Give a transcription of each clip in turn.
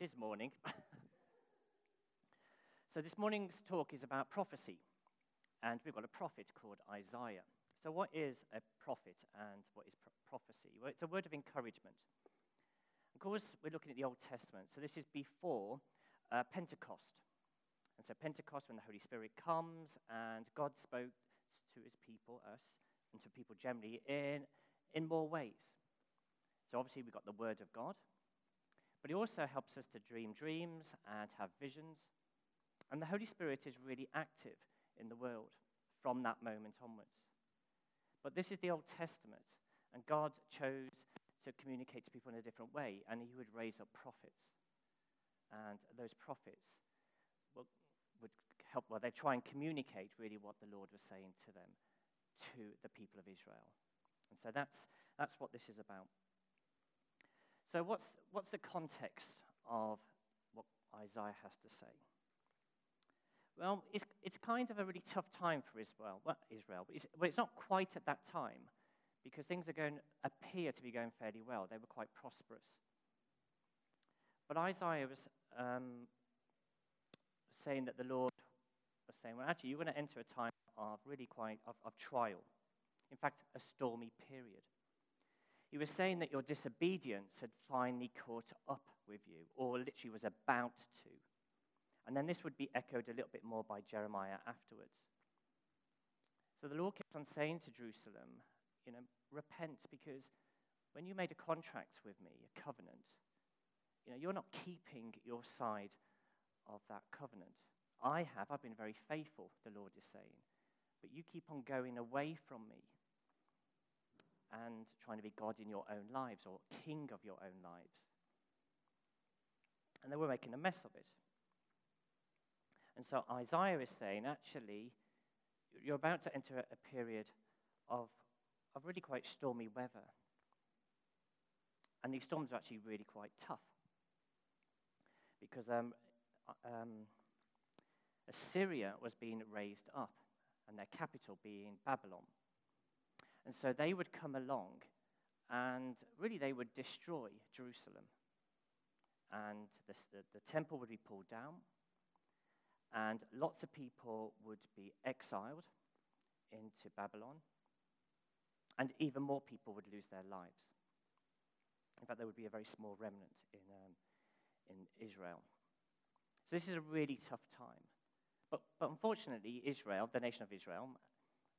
It is morning. so, this morning's talk is about prophecy, and we've got a prophet called Isaiah. So, what is a prophet and what is pro- prophecy? Well, it's a word of encouragement. Of course, we're looking at the Old Testament, so this is before uh, Pentecost. And so, Pentecost, when the Holy Spirit comes, and God spoke to his people, us, and to people generally, in, in more ways. So, obviously, we've got the Word of God, but He also helps us to dream dreams and have visions. And the Holy Spirit is really active in the world from that moment onwards. But this is the Old Testament, and God chose to communicate to people in a different way, and He would raise up prophets. And those prophets would help, well, they try and communicate really what the Lord was saying to them, to the people of Israel. And so that's, that's what this is about. So, what's, what's the context of what Isaiah has to say? Well, it's, it's kind of a really tough time for Israel. Well, Israel, but it's, it's not quite at that time because things are going appear to be going fairly well. They were quite prosperous. But Isaiah was um, saying that the Lord was saying, well, actually, you're going to enter a time of really quite of, of trial. In fact, a stormy period. He was saying that your disobedience had finally caught up with you, or literally was about to. And then this would be echoed a little bit more by Jeremiah afterwards. So the Lord kept on saying to Jerusalem, you know, repent because when you made a contract with me, a covenant, you know, you're not keeping your side of that covenant. I have, I've been very faithful, the Lord is saying, but you keep on going away from me and trying to be God in your own lives or king of your own lives. And they were making a mess of it. And so Isaiah is saying, actually, you're about to enter a period of, of really quite stormy weather. And these storms are actually really quite tough. Because um, um, Assyria was being raised up, and their capital being Babylon. And so they would come along and really they would destroy Jerusalem. And the, the, the temple would be pulled down, and lots of people would be exiled into Babylon, and even more people would lose their lives. In fact, there would be a very small remnant in, um, in Israel. So this is a really tough time. But, but unfortunately, Israel, the nation of Israel,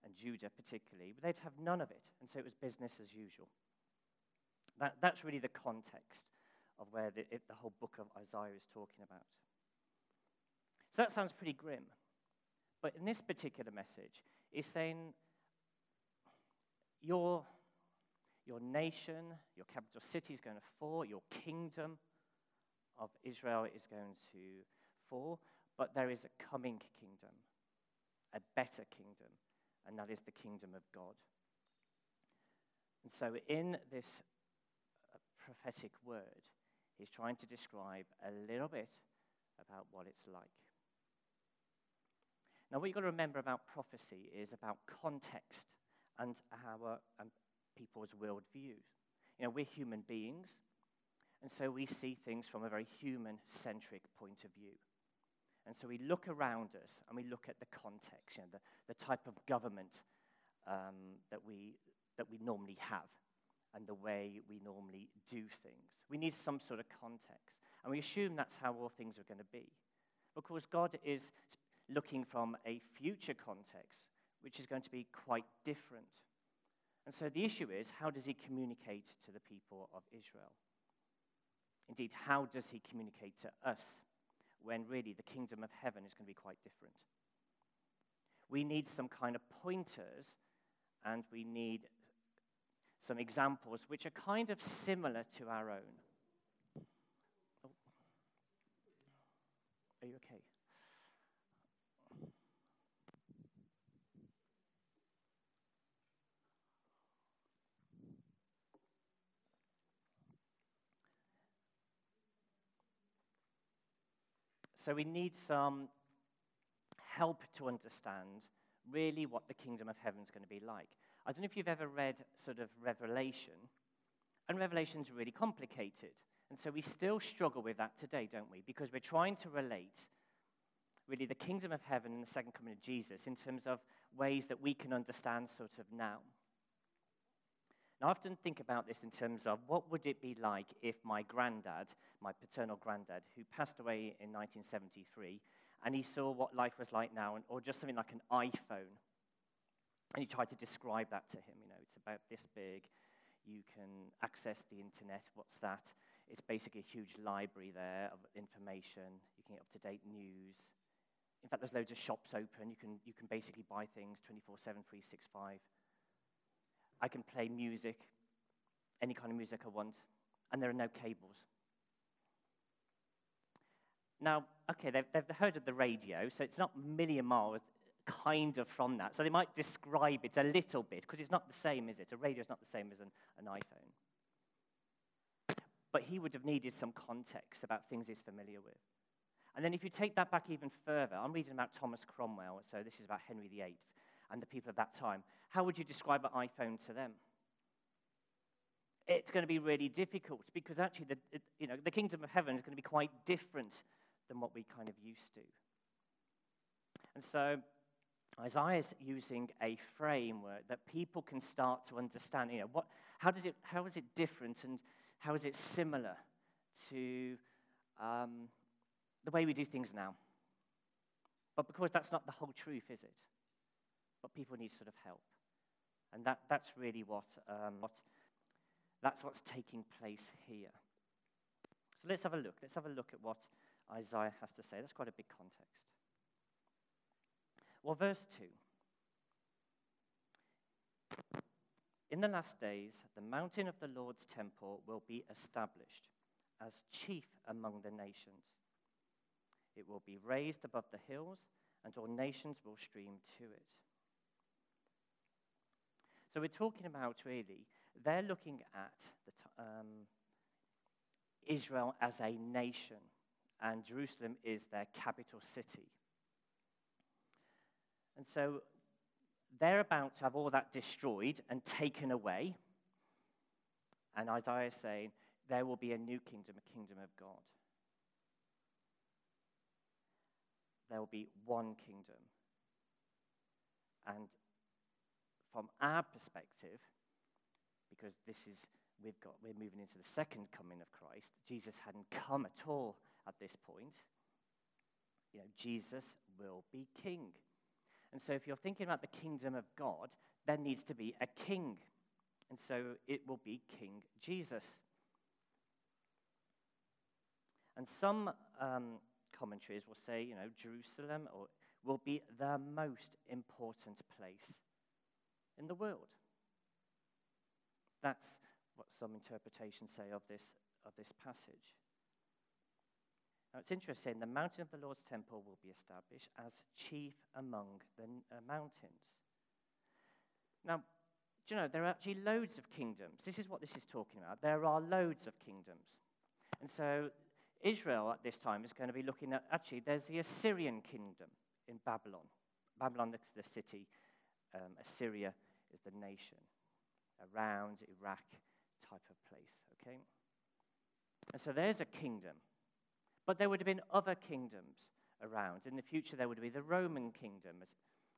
and Judah particularly, but they'd have none of it. And so it was business as usual. That, that's really the context of where the, it, the whole book of Isaiah is talking about. So that sounds pretty grim. But in this particular message, it's saying your, your nation, your capital city is going to fall, your kingdom of Israel is going to fall, but there is a coming kingdom, a better kingdom and that is the kingdom of God. And so, in this uh, prophetic word, he's trying to describe a little bit about what it's like. Now, what you've got to remember about prophecy is about context and our and people's worldviews. You know, we're human beings, and so we see things from a very human centric point of view. And so we look around us and we look at the context, you know, the, the type of government um, that, we, that we normally have and the way we normally do things. We need some sort of context. And we assume that's how all things are going to be. Of course, God is looking from a future context, which is going to be quite different. And so the issue is how does he communicate to the people of Israel? Indeed, how does he communicate to us when really the kingdom of heaven is going to be quite different. We need some kind of pointers and we need some examples which are kind of similar to our own. Oh. Are you okay? So we need some help to understand really what the kingdom of heaven is going to be like. I don't know if you've ever read sort of Revelation, and Revelation's really complicated. And so we still struggle with that today, don't we? Because we're trying to relate really the kingdom of heaven and the second coming of Jesus in terms of ways that we can understand sort of now. Now, I often think about this in terms of what would it be like if my granddad, my paternal granddad, who passed away in 1973, and he saw what life was like now, or just something like an iPhone, and he tried to describe that to him. You know, it's about this big. You can access the internet. What's that? It's basically a huge library there of information. You can get up to date news. In fact, there's loads of shops open. You can, you can basically buy things 24 7, 365. I can play music, any kind of music I want, and there are no cables. Now, okay, they've, they've heard of the radio, so it's not a million miles kind of from that. So they might describe it a little bit, because it's not the same, is it? A radio is not the same as an, an iPhone. But he would have needed some context about things he's familiar with. And then if you take that back even further, I'm reading about Thomas Cromwell, so this is about Henry VIII and the people of that time. How would you describe an iPhone to them? It's going to be really difficult because actually the, you know, the kingdom of heaven is going to be quite different than what we kind of used to. And so Isaiah is using a framework that people can start to understand. You know, what, how, does it, how is it different and how is it similar to um, the way we do things now? But because that's not the whole truth, is it? But people need sort of help. And that, that's really what, um, what, that's what's taking place here. So let's have a look. Let's have a look at what Isaiah has to say. That's quite a big context. Well, verse 2. In the last days, the mountain of the Lord's temple will be established as chief among the nations. It will be raised above the hills, and all nations will stream to it. So we're talking about really, they're looking at the, um, Israel as a nation, and Jerusalem is their capital city. And so they're about to have all that destroyed and taken away. And Isaiah is saying, there will be a new kingdom, a kingdom of God. There will be one kingdom. And from our perspective, because this is we've got we're moving into the second coming of Christ, Jesus hadn't come at all at this point. You know, Jesus will be king. And so, if you're thinking about the kingdom of God, there needs to be a king. And so, it will be King Jesus. And some um, commentaries will say, you know, Jerusalem or, will be the most important place in the world. That's what some interpretations say of this, of this passage. Now, it's interesting, the mountain of the Lord's temple will be established as chief among the uh, mountains. Now, do you know, there are actually loads of kingdoms. This is what this is talking about. There are loads of kingdoms. And so, Israel at this time is going to be looking at actually, there's the Assyrian kingdom in Babylon. Babylon is the city, um, Assyria is the nation, around Iraq type of place, okay? And so there's a kingdom. But there would have been other kingdoms around. In the future, there would be the Roman kingdom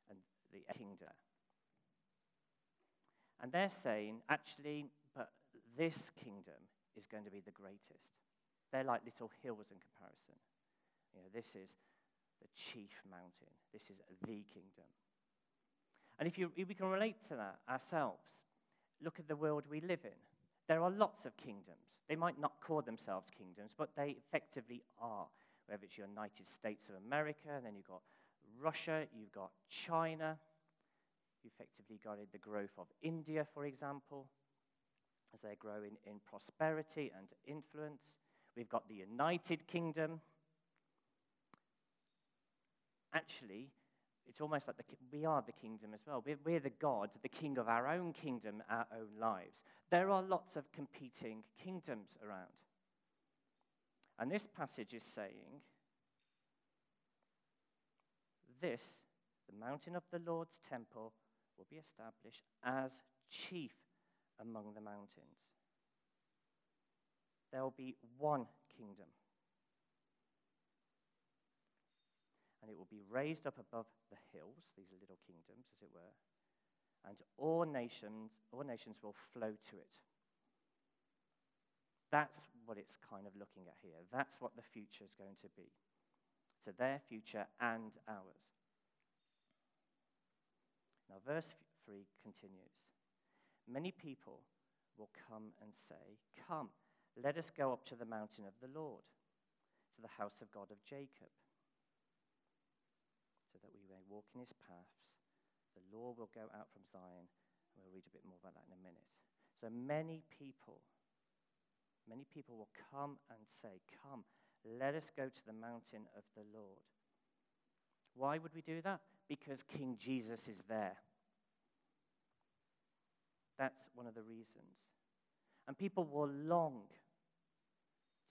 and the kingdom. And they're saying, actually, but this kingdom is going to be the greatest. They're like little hills in comparison. You know, this is the chief mountain. This is the kingdom. And if, you, if we can relate to that ourselves, look at the world we live in. There are lots of kingdoms. They might not call themselves kingdoms, but they effectively are. Whether it's the United States of America, and then you've got Russia, you've got China, you effectively got the growth of India, for example, as they're growing in prosperity and influence. We've got the United Kingdom. Actually, it's almost like the, we are the kingdom as well. We're, we're the God, the king of our own kingdom, our own lives. There are lots of competing kingdoms around. And this passage is saying this, the mountain of the Lord's temple, will be established as chief among the mountains. there will be one kingdom. And it will be raised up above the hills, these little kingdoms, as it were, and all nations, all nations will flow to it. That's what it's kind of looking at here. That's what the future is going to be. So their future and ours. Now, verse 3 continues Many people will come and say, Come, let us go up to the mountain of the Lord, to the house of God of Jacob, so that we may walk in his paths. The law will go out from Zion, and we'll read a bit more about that in a minute. So many people, many people will come and say, Come, let us go to the mountain of the Lord. Why would we do that? Because King Jesus is there. That's one of the reasons. And people will long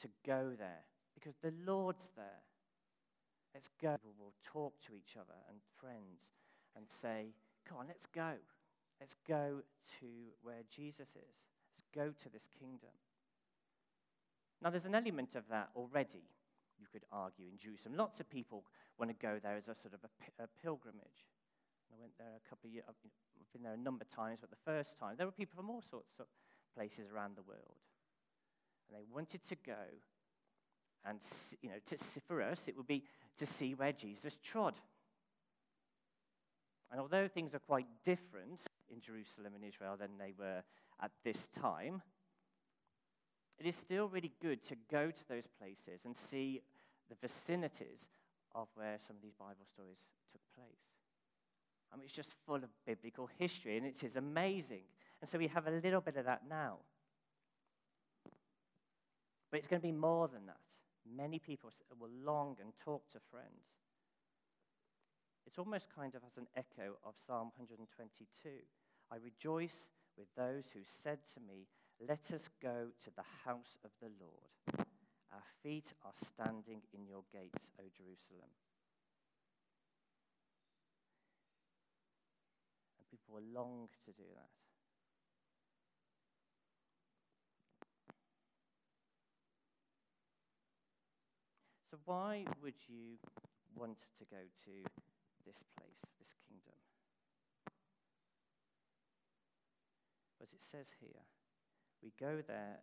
to go there because the Lord's there. Let's go. We'll talk to each other and friends and say, Come on, let's go. Let's go to where Jesus is. Let's go to this kingdom. Now, there's an element of that already, you could argue, in Jerusalem. Lots of people want to go there as a sort of a, a pilgrimage. I went there a couple of years, I've been there a number of times, but the first time, there were people from all sorts of places around the world. And they wanted to go and, you know, to, for us, it would be to see where Jesus trod. And although things are quite different in Jerusalem and Israel than they were at this time, it is still really good to go to those places and see the vicinities of where some of these Bible stories took place. I mean, it's just full of biblical history, and it is amazing. And so we have a little bit of that now. But it's going to be more than that. Many people will long and talk to friends. It's almost kind of as an echo of Psalm 122. I rejoice with those who said to me, Let us go to the house of the Lord. Our feet are standing in your gates, O Jerusalem. And people will long to do that. So, why would you want to go to this place, this kingdom? As it says here, we go there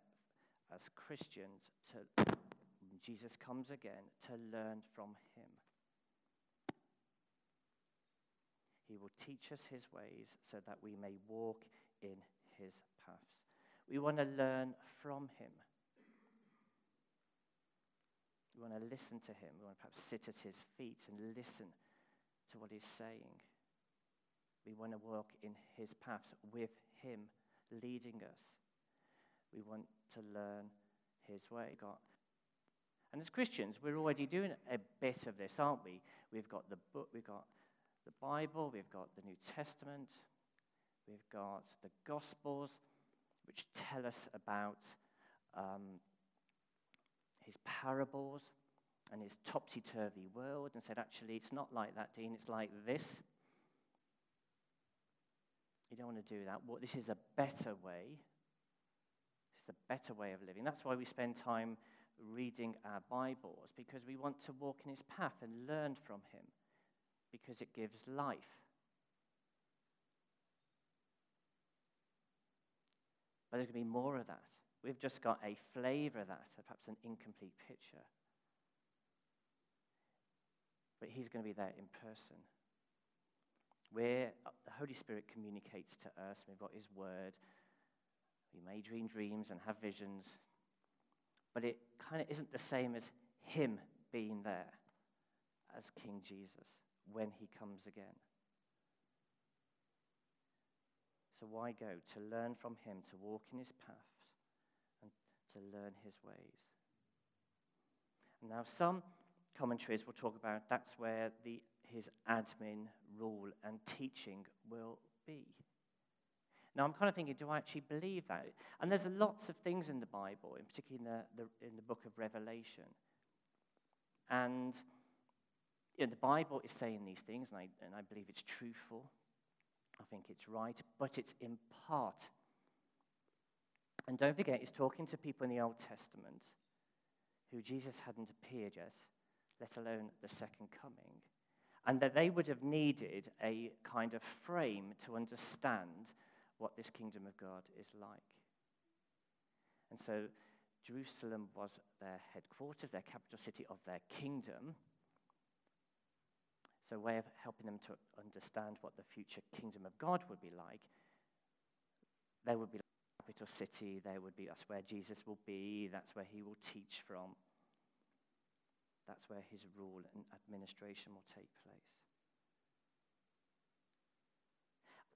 as Christians to, when Jesus comes again, to learn from him. He will teach us his ways so that we may walk in his paths. We want to learn from him. We want to listen to him. We want to perhaps sit at his feet and listen to what he's saying. We want to walk in his paths with him leading us. We want to learn his way. God. And as Christians, we're already doing a bit of this, aren't we? We've got the book, we've got the Bible, we've got the New Testament, we've got the Gospels, which tell us about um, his parables and his topsy turvy world and said, actually, it's not like that, Dean, it's like this. You don't want to do that. This is a better way. This is a better way of living. That's why we spend time reading our Bibles, because we want to walk in his path and learn from him, because it gives life. But there's going to be more of that. We've just got a flavor of that, perhaps an incomplete picture. But He's going to be there in person. Where uh, the Holy Spirit communicates to us, we've got His Word. We may dream dreams and have visions, but it kind of isn't the same as Him being there as King Jesus when He comes again. So, why go? To learn from Him, to walk in His path to learn his ways. Now, some commentaries will talk about that's where the, his admin rule and teaching will be. Now, I'm kind of thinking, do I actually believe that? And there's lots of things in the Bible, in particular in the, the in the book of Revelation. And you know, the Bible is saying these things, and I, and I believe it's truthful. I think it's right, but it's in part And don't forget, he's talking to people in the Old Testament who Jesus hadn't appeared yet, let alone the second coming. And that they would have needed a kind of frame to understand what this kingdom of God is like. And so Jerusalem was their headquarters, their capital city of their kingdom. So, a way of helping them to understand what the future kingdom of God would be like. There would be capital city, there would be, that's where Jesus will be, that's where he will teach from. That's where his rule and administration will take place.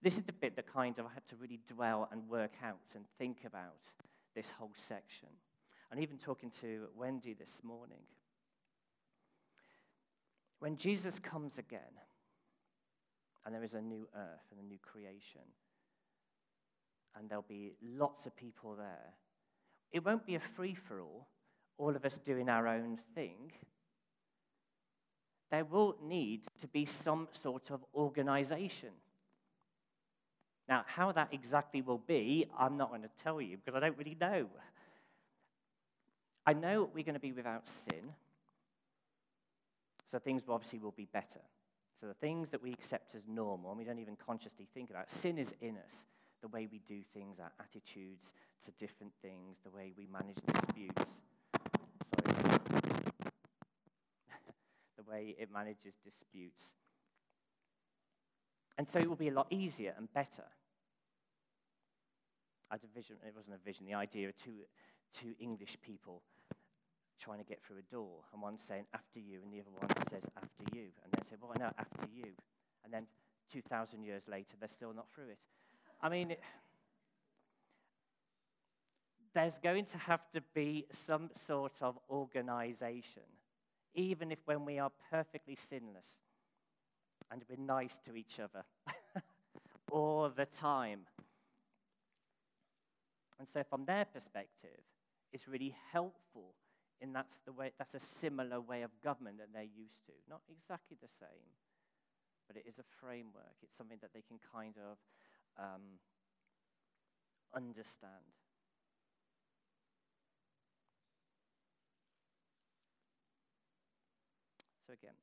This is the bit that kind of I had to really dwell and work out and think about this whole section. And even talking to Wendy this morning. When Jesus comes again, and there is a new earth and a new creation, and there'll be lots of people there, it won't be a free for all, all of us doing our own thing. There will need to be some sort of organization. Now, how that exactly will be, I'm not going to tell you because I don't really know. I know we're going to be without sin, so things obviously will be better. So the things that we accept as normal, and we don't even consciously think about, sin is in us. The way we do things, our attitudes to different things, the way we manage disputes. Sorry. the way it manages disputes. And so it will be a lot easier and better. I had a vision, it wasn't a vision, the idea of two, two English people trying to get through a door, and one saying, after you, and the other one says, after you. And they say, well, no, after you. And then 2,000 years later, they're still not through it. I mean, there's going to have to be some sort of organization, even if when we are perfectly sinless and we're nice to each other all the time. And so, from their perspective, it's really helpful in that's the way that's a similar way of government that they're used to. Not exactly the same, but it is a framework. It's something that they can kind of um, understand. So again,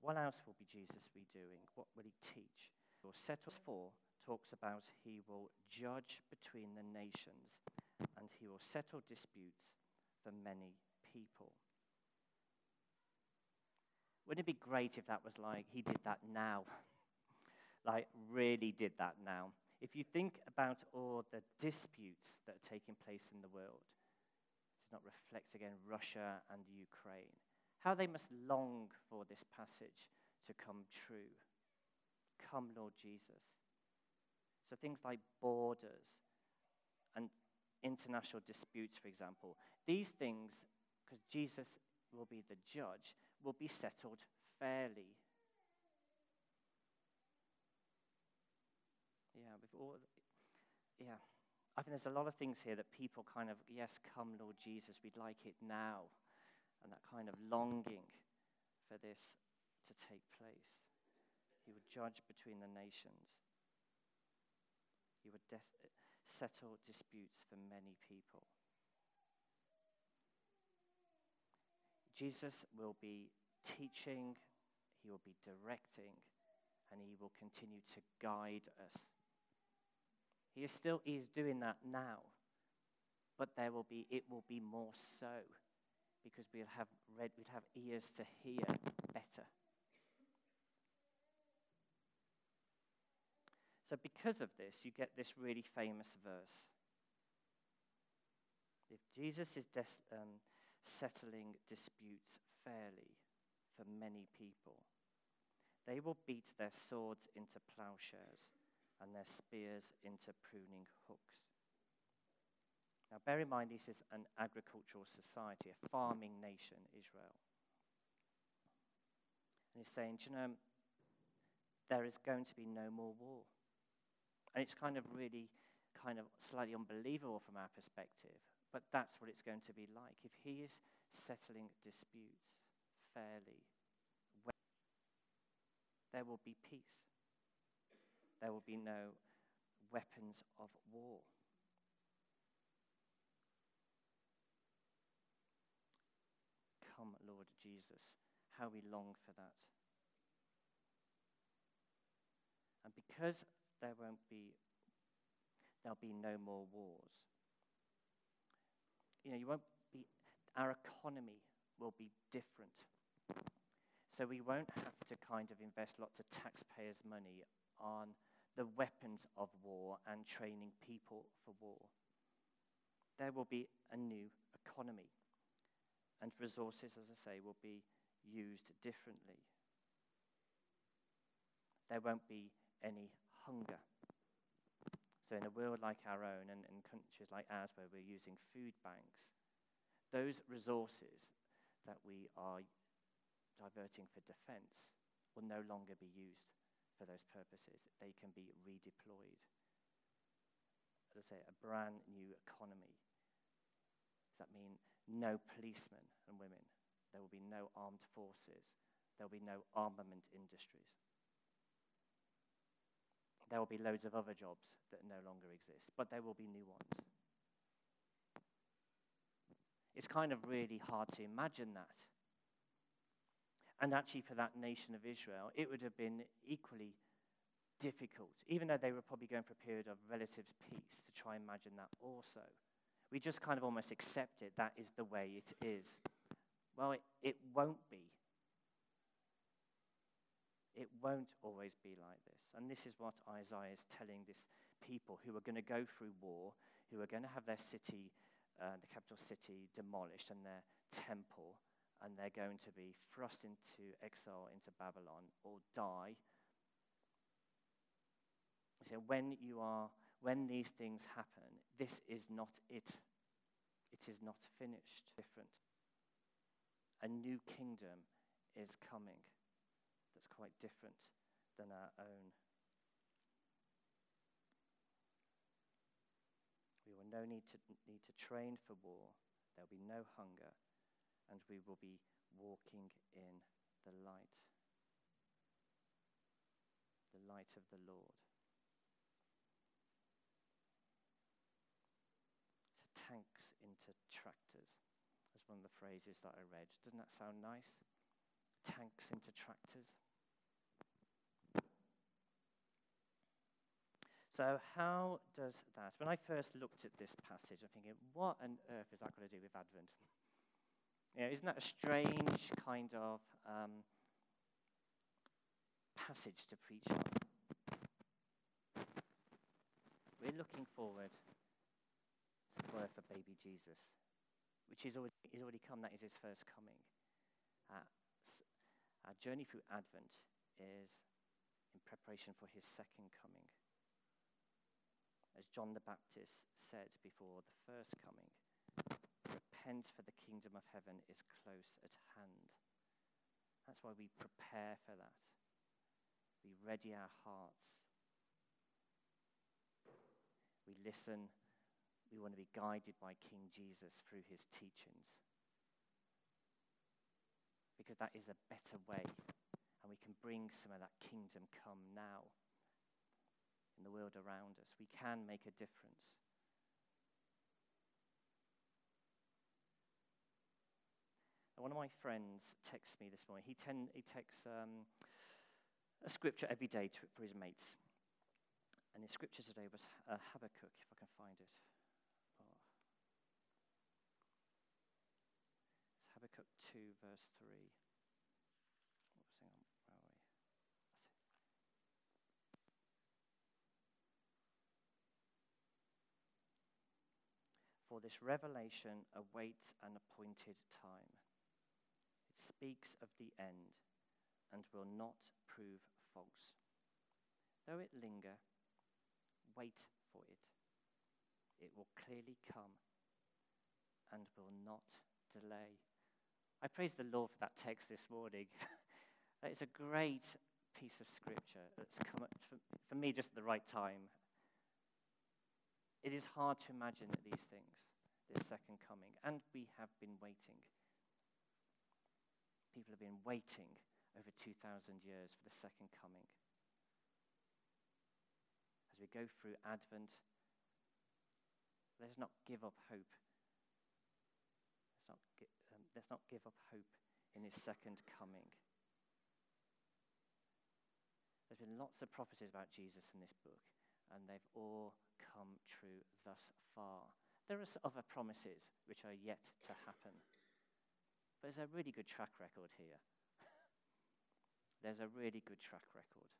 what else will be Jesus be doing? What will he teach? Well, Setos 4 talks about he will judge between the nations and he will settle disputes for many people. Wouldn't it be great if that was like he did that now? like, really did that now. If you think about all the disputes that are taking place in the world, to not reflect again Russia and Ukraine, how they must long for this passage to come true. Come, Lord Jesus. So things like borders and international disputes, for example, these things because Jesus will be the judge, will be settled fairly. Yeah, yeah. I think there's a lot of things here that people kind of, yes, come, Lord Jesus, we'd like it now. And that kind of longing for this to take place. He would judge between the nations. He would de- settle disputes for many people. Jesus will be teaching, he will be directing, and he will continue to guide us. He still is doing that now, but there will be it will be more so because we'll have read we'd have ears to hear better. So because of this, you get this really famous verse. If Jesus is des- um, settling disputes fairly for many people. They will beat their swords into plowshares and their spears into pruning hooks. Now, bear in mind, this is an agricultural society, a farming nation, Israel. And he's saying, you know, there is going to be no more war. And it's kind of really, kind of slightly unbelievable from our perspective. But that's what it's going to be like. If he is settling disputes fairly, there will be peace there will be no weapons of war. Come, Lord Jesus, how we long for that. And because there won't be, there'll be no more wars. You know, you won't be, our economy will be different. So we won't have to kind of invest lots of taxpayers' money on the weapons of war and training people for war. There will be a new economy, and resources, as I say, will be used differently. There won't be any hunger. So, in a world like our own and in countries like ours where we're using food banks, those resources that we are diverting for defense will no longer be used for those purposes. They can be redeployed. As I say, a brand new economy. Does that mean no policemen and women? There will be no armed forces. There will be no armament industries there will be loads of other jobs that no longer exist, but there will be new ones. It's kind of really hard to imagine that. And actually, for that nation of Israel, it would have been equally difficult, even though they were probably going for a period of relative peace, to try and imagine that also. We just kind of almost accept it. That is the way it is. Well, it, it won't be. It won't always be like this. And this is what Isaiah is telling this people who are going to go through war, who are going to have their city, uh, the capital city, demolished and their temple, and they're going to be thrust into exile into Babylon or die. So when you are, when these things happen, this is not it. It is not finished. Different. A new kingdom is coming that's quite different than our own. We will no need to need to train for war. There'll be no hunger, and we will be walking in the light. The light of the Lord. So tanks into tractors, as one of the phrases that I read. Doesn't that sound nice? Tanks into tractors. So, how does that? When I first looked at this passage, I'm thinking, what on earth is that got to do with Advent? You know, isn't that a strange kind of um, passage to preach on? We're looking forward to the birth of baby Jesus, which is already, is already come. That is his first coming. Uh, our journey through Advent is in preparation for his second coming as John the Baptist said before the first coming repent, for the kingdom of heaven is close at hand. That's why we prepare for that. We ready our hearts. We listen. We want to be guided by King Jesus through his teachings. Because that is a better way, and we can bring some of that kingdom come now in the world around us. We can make a difference. One of my friends texts me this morning. He, ten, he texts um, a scripture every day to, for his mates. And his scripture today was uh, Habakkuk, if I can find it. Oh. It's Habakkuk 2, verse 3. For this revelation awaits an appointed time. Speaks of the end and will not prove false. Though it linger, wait for it. It will clearly come and will not delay. I praise the Lord for that text this morning. it's a great piece of scripture that's come up for, for me just at the right time it is hard to imagine these things, this second coming, and we have been waiting. People have been waiting over 2,000 years for the second coming. As we go through Advent, let's not give up hope. Let's not, gi- um, let's not give up hope in his second coming. There's been lots of prophecies about Jesus in this book, and they've all come true thus far. There are other promises which are yet to happen. But there's a really good track record here. there's a really good track record.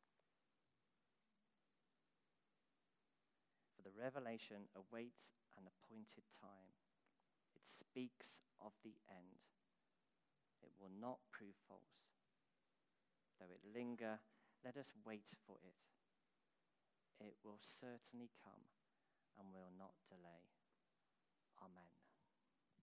For the revelation awaits an appointed time. It speaks of the end. It will not prove false. Though it linger, let us wait for it. It will certainly come and will not delay. Amen.